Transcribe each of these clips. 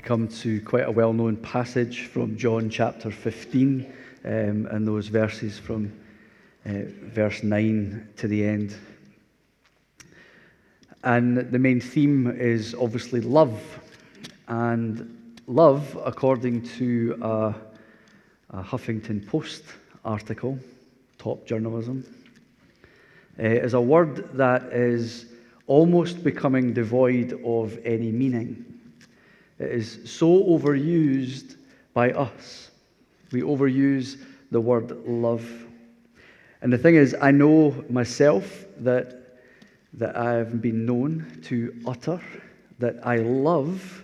We come to quite a well known passage from John chapter 15 um, and those verses from uh, verse 9 to the end. And the main theme is obviously love. And love, according to a, a Huffington Post article, top journalism, uh, is a word that is almost becoming devoid of any meaning. It is so overused by us. We overuse the word love. And the thing is, I know myself that, that I have been known to utter that I love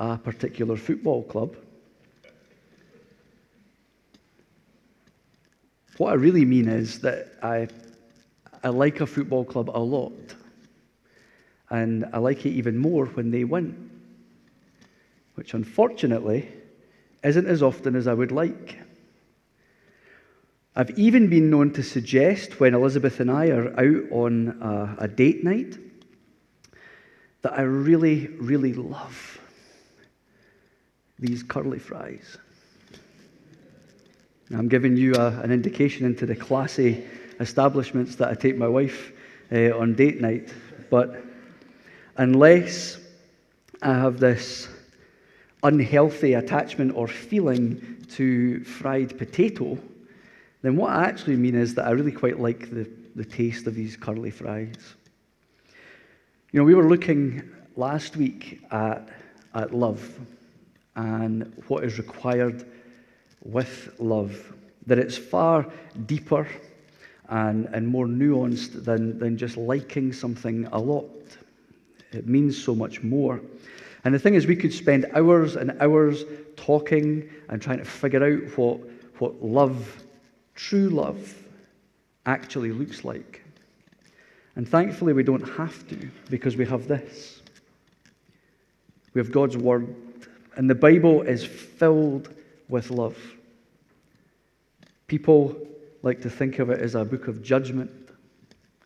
a particular football club. What I really mean is that I, I like a football club a lot. And I like it even more when they win, which unfortunately isn't as often as I would like. I've even been known to suggest when Elizabeth and I are out on a, a date night that I really, really love these curly fries. I'm giving you a, an indication into the classy establishments that I take my wife uh, on date night, but unless I have this unhealthy attachment or feeling to fried potato, then what I actually mean is that I really quite like the, the taste of these curly fries. You know, we were looking last week at, at love and what is required with love, that it's far deeper and, and more nuanced than, than just liking something a lot. It means so much more. And the thing is, we could spend hours and hours talking and trying to figure out what, what love, true love, actually looks like. And thankfully, we don't have to because we have this. We have God's Word, and the Bible is filled with love. People like to think of it as a book of judgment,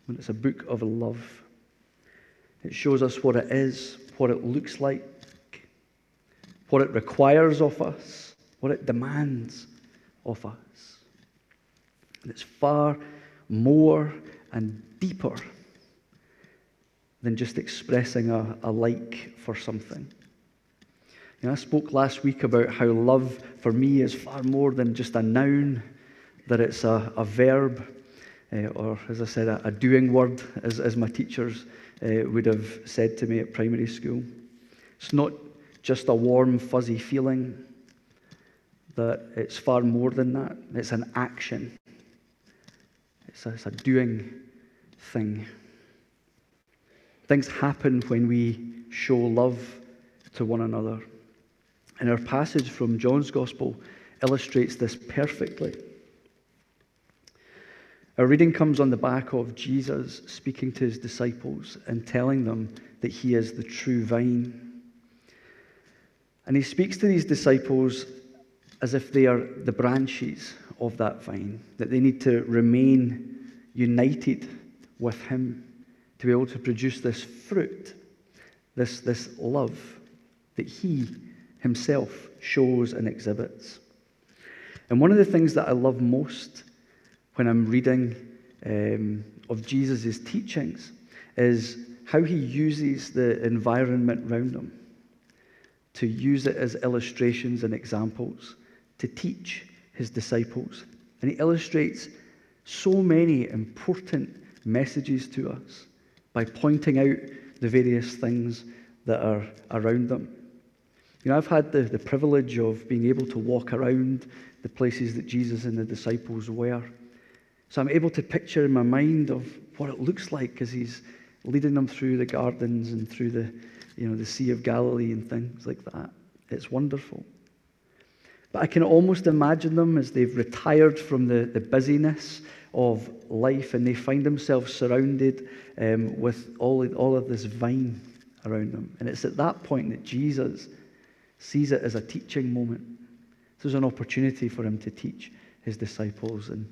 when it's a book of love. It shows us what it is, what it looks like, what it requires of us, what it demands of us. And it's far more and deeper than just expressing a, a like for something. You know, I spoke last week about how love for me is far more than just a noun, that it's a, a verb, uh, or as I said, a, a doing word, as, as my teachers uh, would have said to me at primary school. It's not just a warm, fuzzy feeling, that it's far more than that. It's an action, it's a, it's a doing thing. Things happen when we show love to one another. And our passage from John's Gospel illustrates this perfectly. Our reading comes on the back of Jesus speaking to his disciples and telling them that he is the true vine. And he speaks to these disciples as if they are the branches of that vine, that they need to remain united with him to be able to produce this fruit, this, this love that he himself shows and exhibits. And one of the things that I love most when I'm reading um, of Jesus' teachings is how he uses the environment around him to use it as illustrations and examples to teach his disciples. And he illustrates so many important messages to us by pointing out the various things that are around them. You know, I've had the, the privilege of being able to walk around the places that Jesus and the disciples were. So I'm able to picture in my mind of what it looks like as he's leading them through the gardens and through the, you know, the Sea of Galilee and things like that. It's wonderful. But I can almost imagine them as they've retired from the, the busyness of life and they find themselves surrounded um, with all, all of this vine around them. And it's at that point that Jesus sees it as a teaching moment. There's an opportunity for him to teach his disciples, and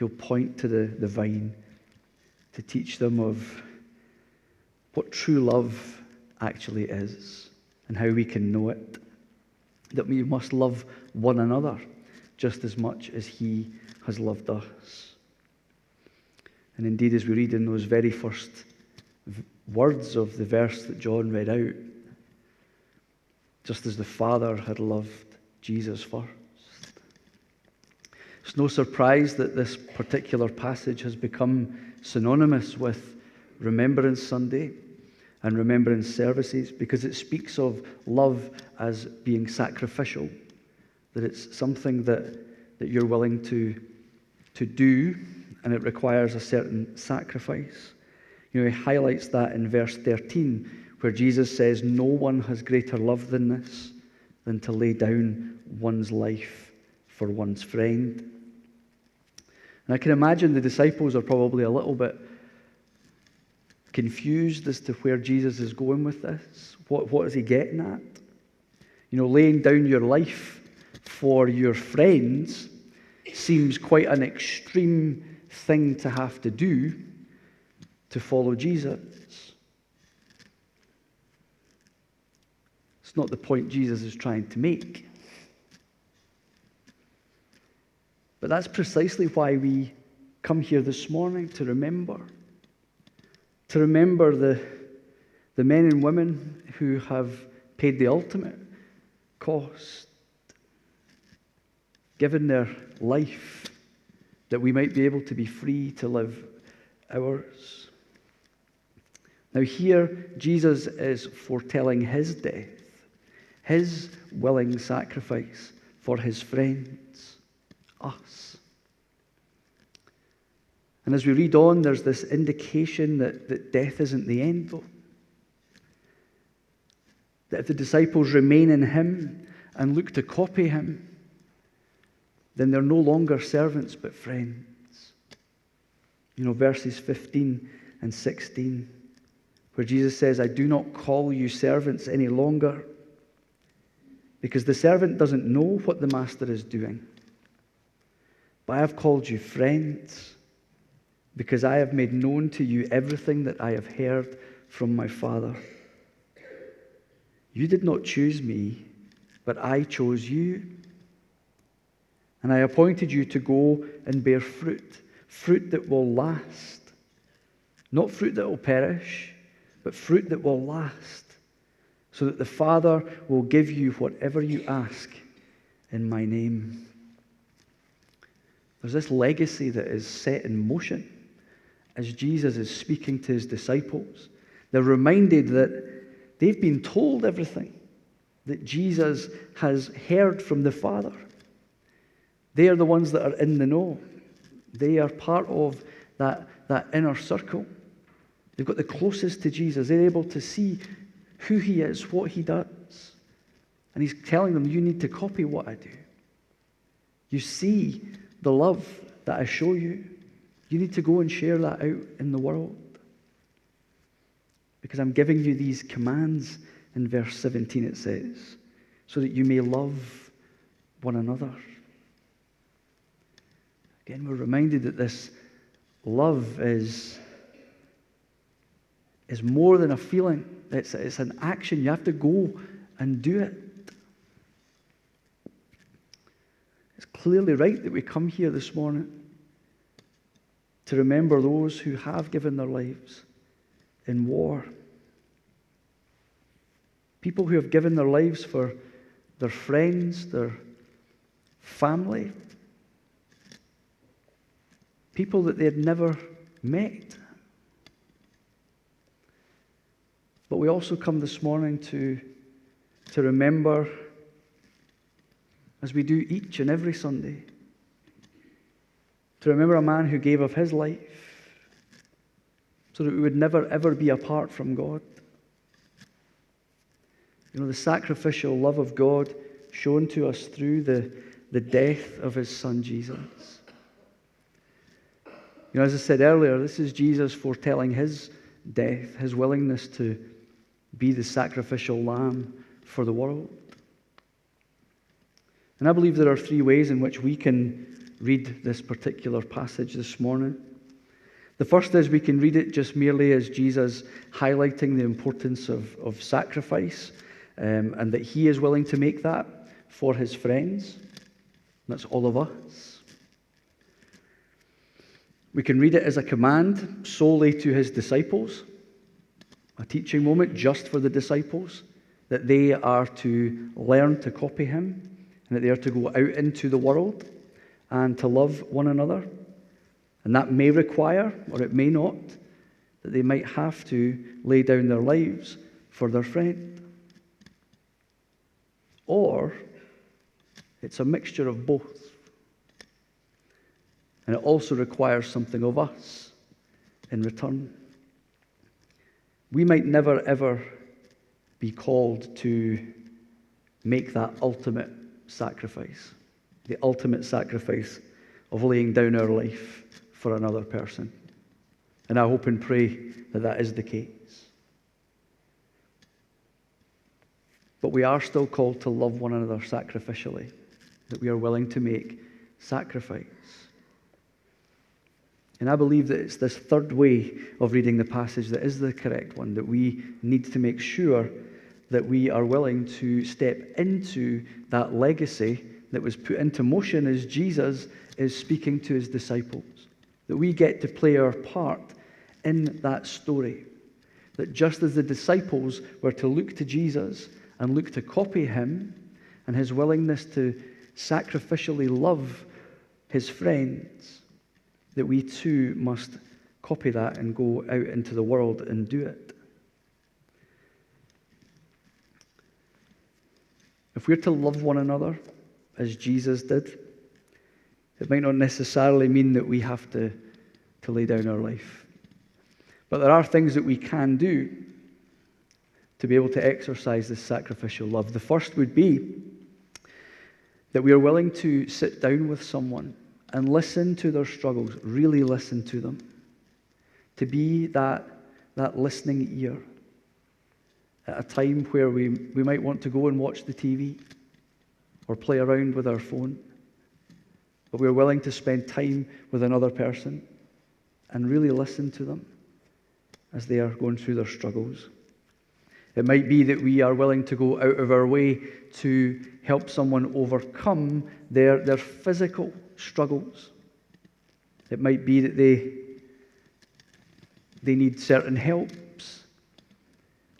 he'll point to the, the vine to teach them of what true love actually is and how we can know it. That we must love one another just as much as he has loved us. And indeed, as we read in those very first words of the verse that John read out, just as the Father had loved Jesus first. It's no surprise that this particular passage has become synonymous with Remembrance Sunday and remembrance services because it speaks of love as being sacrificial, that it's something that, that you're willing to, to do and it requires a certain sacrifice. You know, he highlights that in verse 13 where Jesus says, No one has greater love than this, than to lay down one's life for one's friend. And I can imagine the disciples are probably a little bit confused as to where Jesus is going with this. What, what is he getting at? You know, laying down your life for your friends seems quite an extreme thing to have to do to follow Jesus. It's not the point Jesus is trying to make. But that's precisely why we come here this morning to remember to remember the, the men and women who have paid the ultimate cost, given their life that we might be able to be free to live ours. Now, here, Jesus is foretelling his death, his willing sacrifice for his friends, us. And as we read on, there's this indication that, that death isn't the end, though. That if the disciples remain in him and look to copy him, then they're no longer servants but friends. You know, verses 15 and 16, where Jesus says, I do not call you servants any longer, because the servant doesn't know what the master is doing. But I have called you friends because I have made known to you everything that I have heard from my Father. You did not choose me, but I chose you. And I appointed you to go and bear fruit, fruit that will last. Not fruit that will perish, but fruit that will last, so that the Father will give you whatever you ask in my name. There's this legacy that is set in motion as Jesus is speaking to his disciples. They're reminded that they've been told everything that Jesus has heard from the Father. They are the ones that are in the know. They are part of that, that inner circle. They've got the closest to Jesus. They're able to see who he is, what he does. And he's telling them, You need to copy what I do. You see the love that I show you. You need to go and share that out in the world. Because I'm giving you these commands in verse 17, it says, so that you may love one another. Again, we're reminded that this love is, is more than a feeling, it's, it's an action. You have to go and do it. Clearly right that we come here this morning to remember those who have given their lives in war. People who have given their lives for their friends, their family, people that they had never met. But we also come this morning to, to remember, as we do each and every Sunday, to remember a man who gave of his life so that we would never, ever be apart from God. You know, the sacrificial love of God shown to us through the, the death of his son Jesus. You know, as I said earlier, this is Jesus foretelling his death, his willingness to be the sacrificial lamb for the world. And I believe there are three ways in which we can read this particular passage this morning. The first is we can read it just merely as Jesus highlighting the importance of, of sacrifice um, and that he is willing to make that for his friends. That's all of us. We can read it as a command solely to his disciples, a teaching moment just for the disciples, that they are to learn to copy him and that they are to go out into the world and to love one another. And that may require, or it may not, that they might have to lay down their lives for their friend. Or it's a mixture of both. And it also requires something of us in return. We might never, ever be called to make that ultimate sacrifice, the ultimate sacrifice of laying down our life for another person. And I hope and pray that that is the case. But we are still called to love one another sacrificially, that we are willing to make sacrifice. And I believe that it's this third way of reading the passage that is the correct one, that we need to make sure that we are willing to step into that legacy that was put into motion as Jesus is speaking to his disciples. That we get to play our part in that story. That just as the disciples were to look to Jesus and look to copy him and his willingness to sacrificially love his friends, that we too must copy that and go out into the world and do it. If we're to love one another as Jesus did, it might not necessarily mean that we have to, to lay down our life. But there are things that we can do to be able to exercise this sacrificial love. The first would be that we are willing to sit down with someone and listen to their struggles, really listen to them, to be that, that listening ear at a time where we, we might want to go and watch the TV or play around with our phone. But we're willing to spend time with another person and really listen to them as they are going through their struggles. It might be that we are willing to go out of our way to help someone overcome their, their physical struggles. It might be that they, they need certain helps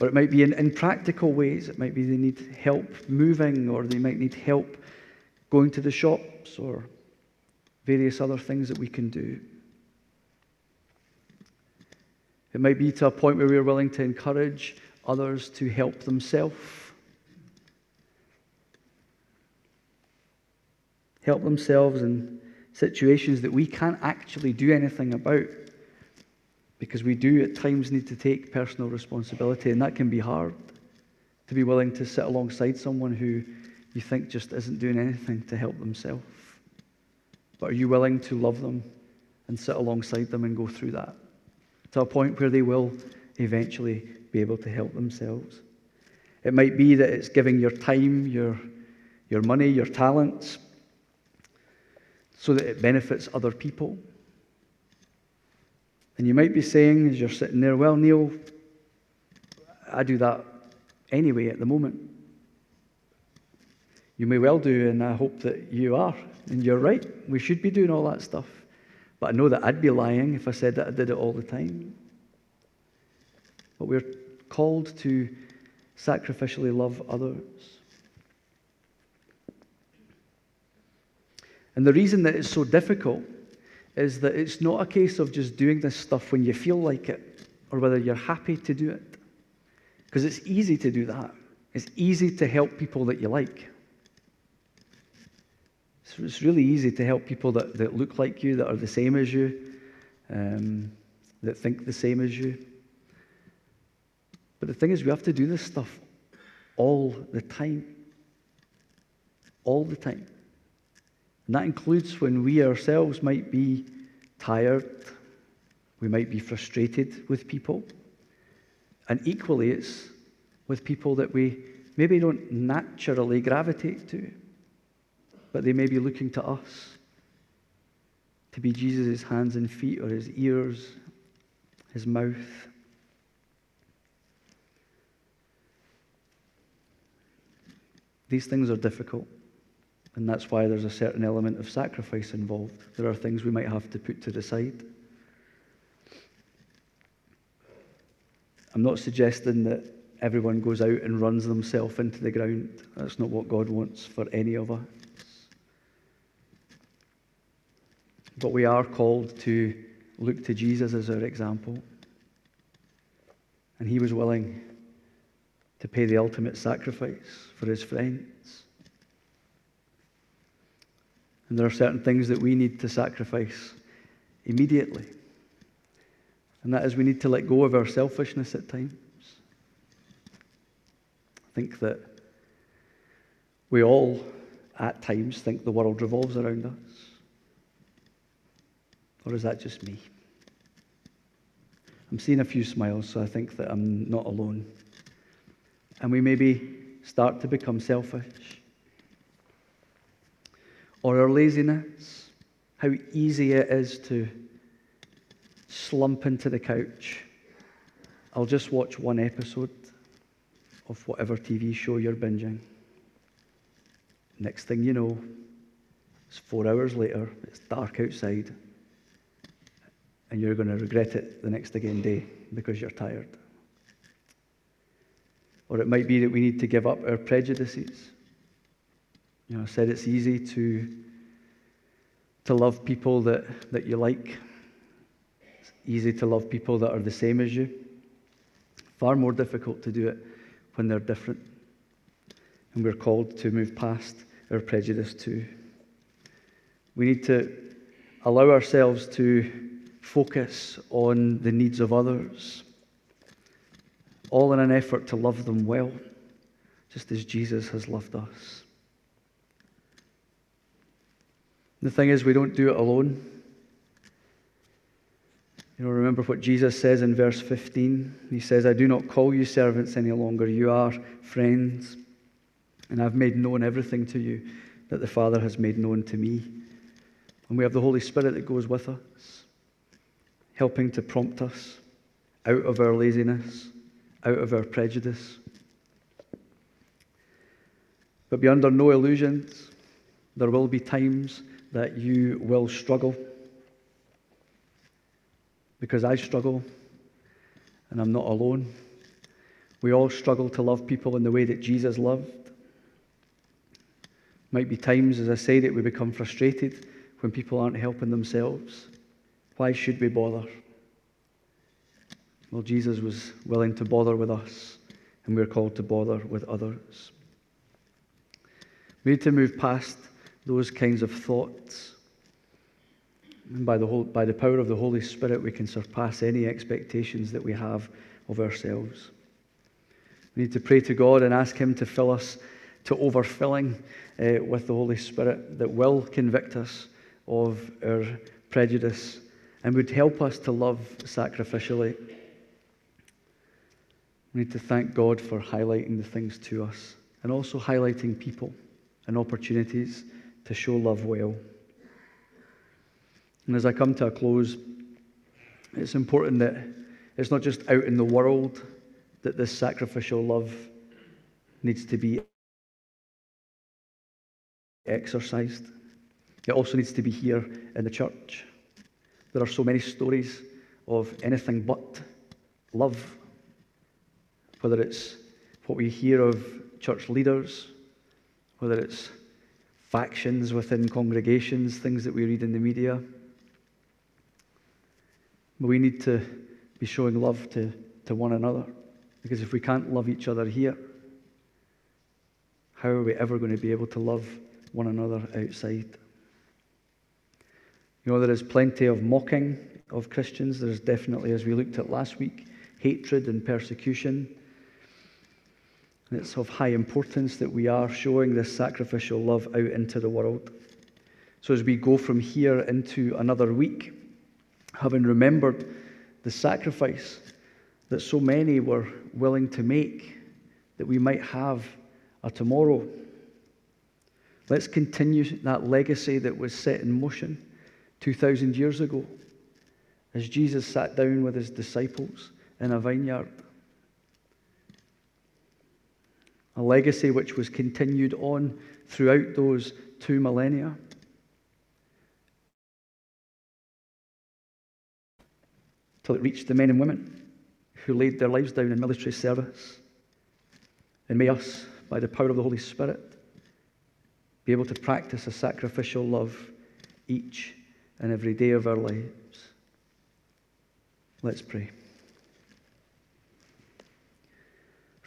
or it might be in, in practical ways. It might be they need help moving, or they might need help going to the shops, or various other things that we can do. It might be to a point where we're willing to encourage others to help themselves. Help themselves in situations that we can't actually do anything about because we do at times need to take personal responsibility, and that can be hard to be willing to sit alongside someone who you think just isn't doing anything to help themselves. But are you willing to love them and sit alongside them and go through that to a point where they will eventually be able to help themselves? It might be that it's giving your time, your, your money, your talents, so that it benefits other people. And you might be saying, as you're sitting there, well, Neil, I do that anyway at the moment. You may well do, and I hope that you are. And you're right, we should be doing all that stuff. But I know that I'd be lying if I said that I did it all the time. But we're called to sacrificially love others. And the reason that it's so difficult is that it's not a case of just doing this stuff when you feel like it or whether you're happy to do it. Because it's easy to do that. It's easy to help people that you like. So it's really easy to help people that, that look like you, that are the same as you, um, that think the same as you. But the thing is, we have to do this stuff all the time. All the time. And that includes when we ourselves might be tired, we might be frustrated with people. And equally, it's with people that we maybe don't naturally gravitate to, but they may be looking to us to be Jesus' hands and feet or his ears, his mouth. These things are difficult, and that's why there's a certain element of sacrifice involved. There are things we might have to put to the side. I'm not suggesting that everyone goes out and runs themselves into the ground. That's not what God wants for any of us. But we are called to look to Jesus as our example. And he was willing to pay the ultimate sacrifice for his friends. And there are certain things that we need to sacrifice immediately. And that is, we need to let go of our selfishness at times. I think that we all, at times, think the world revolves around us. Or is that just me? I'm seeing a few smiles, so I think that I'm not alone. And we maybe start to become selfish. Or our laziness, how easy it is to slump into the couch. I'll just watch one episode of whatever TV show you're binging. Next thing you know, it's four hours later, it's dark outside, and you're going to regret it the next again day because you're tired. Or it might be that we need to give up our prejudices. You know, I said it's easy to, to love people that, that you like. It's easy to love people that are the same as you. Far more difficult to do it when they're different. And we're called to move past our prejudice too. We need to allow ourselves to focus on the needs of others, all in an effort to love them well, just as Jesus has loved us. The thing is, we don't do it alone. You know, remember what Jesus says in verse 15? He says, I do not call you servants any longer. You are friends. And I've made known everything to you that the Father has made known to me. And we have the Holy Spirit that goes with us helping to prompt us out of our laziness, out of our prejudice. But be under no illusions. There will be times that you will struggle. Because I struggle, and I'm not alone. We all struggle to love people in the way that Jesus loved. Might be times, as I say, that we become frustrated when people aren't helping themselves. Why should we bother? Well, Jesus was willing to bother with us, and we're called to bother with others. We need to move past those kinds of thoughts. And by the, whole, by the power of the Holy Spirit, we can surpass any expectations that we have of ourselves. We need to pray to God and ask Him to fill us to overfilling uh, with the Holy Spirit that will convict us of our prejudice and would help us to love sacrificially. We need to thank God for highlighting the things to us and also highlighting people and opportunities to show love well. And as I come to a close, it's important that it's not just out in the world that this sacrificial love needs to be exercised. It also needs to be here in the church. There are so many stories of anything but love, whether it's what we hear of church leaders, whether it's factions within congregations, things that we read in the media. But we need to be showing love to, to one another. Because if we can't love each other here, how are we ever going to be able to love one another outside? You know, there is plenty of mocking of Christians. There's definitely, as we looked at last week, hatred and persecution. And it's of high importance that we are showing this sacrificial love out into the world. So as we go from here into another week, having remembered the sacrifice that so many were willing to make, that we might have a tomorrow. Let's continue that legacy that was set in motion 2,000 years ago as Jesus sat down with his disciples in a vineyard. A legacy which was continued on throughout those two millennia. Till it reached the men and women who laid their lives down in military service. And may us, by the power of the Holy Spirit, be able to practice a sacrificial love each and every day of our lives. Let's pray.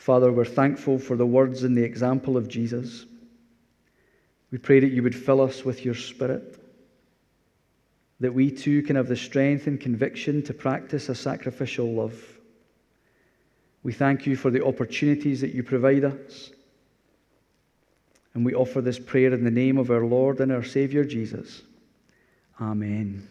Father, we're thankful for the words and the example of Jesus. We pray that you would fill us with your Spirit, that we too can have the strength and conviction to practice a sacrificial love. We thank you for the opportunities that you provide us. And we offer this prayer in the name of our Lord and our Savior Jesus. Amen.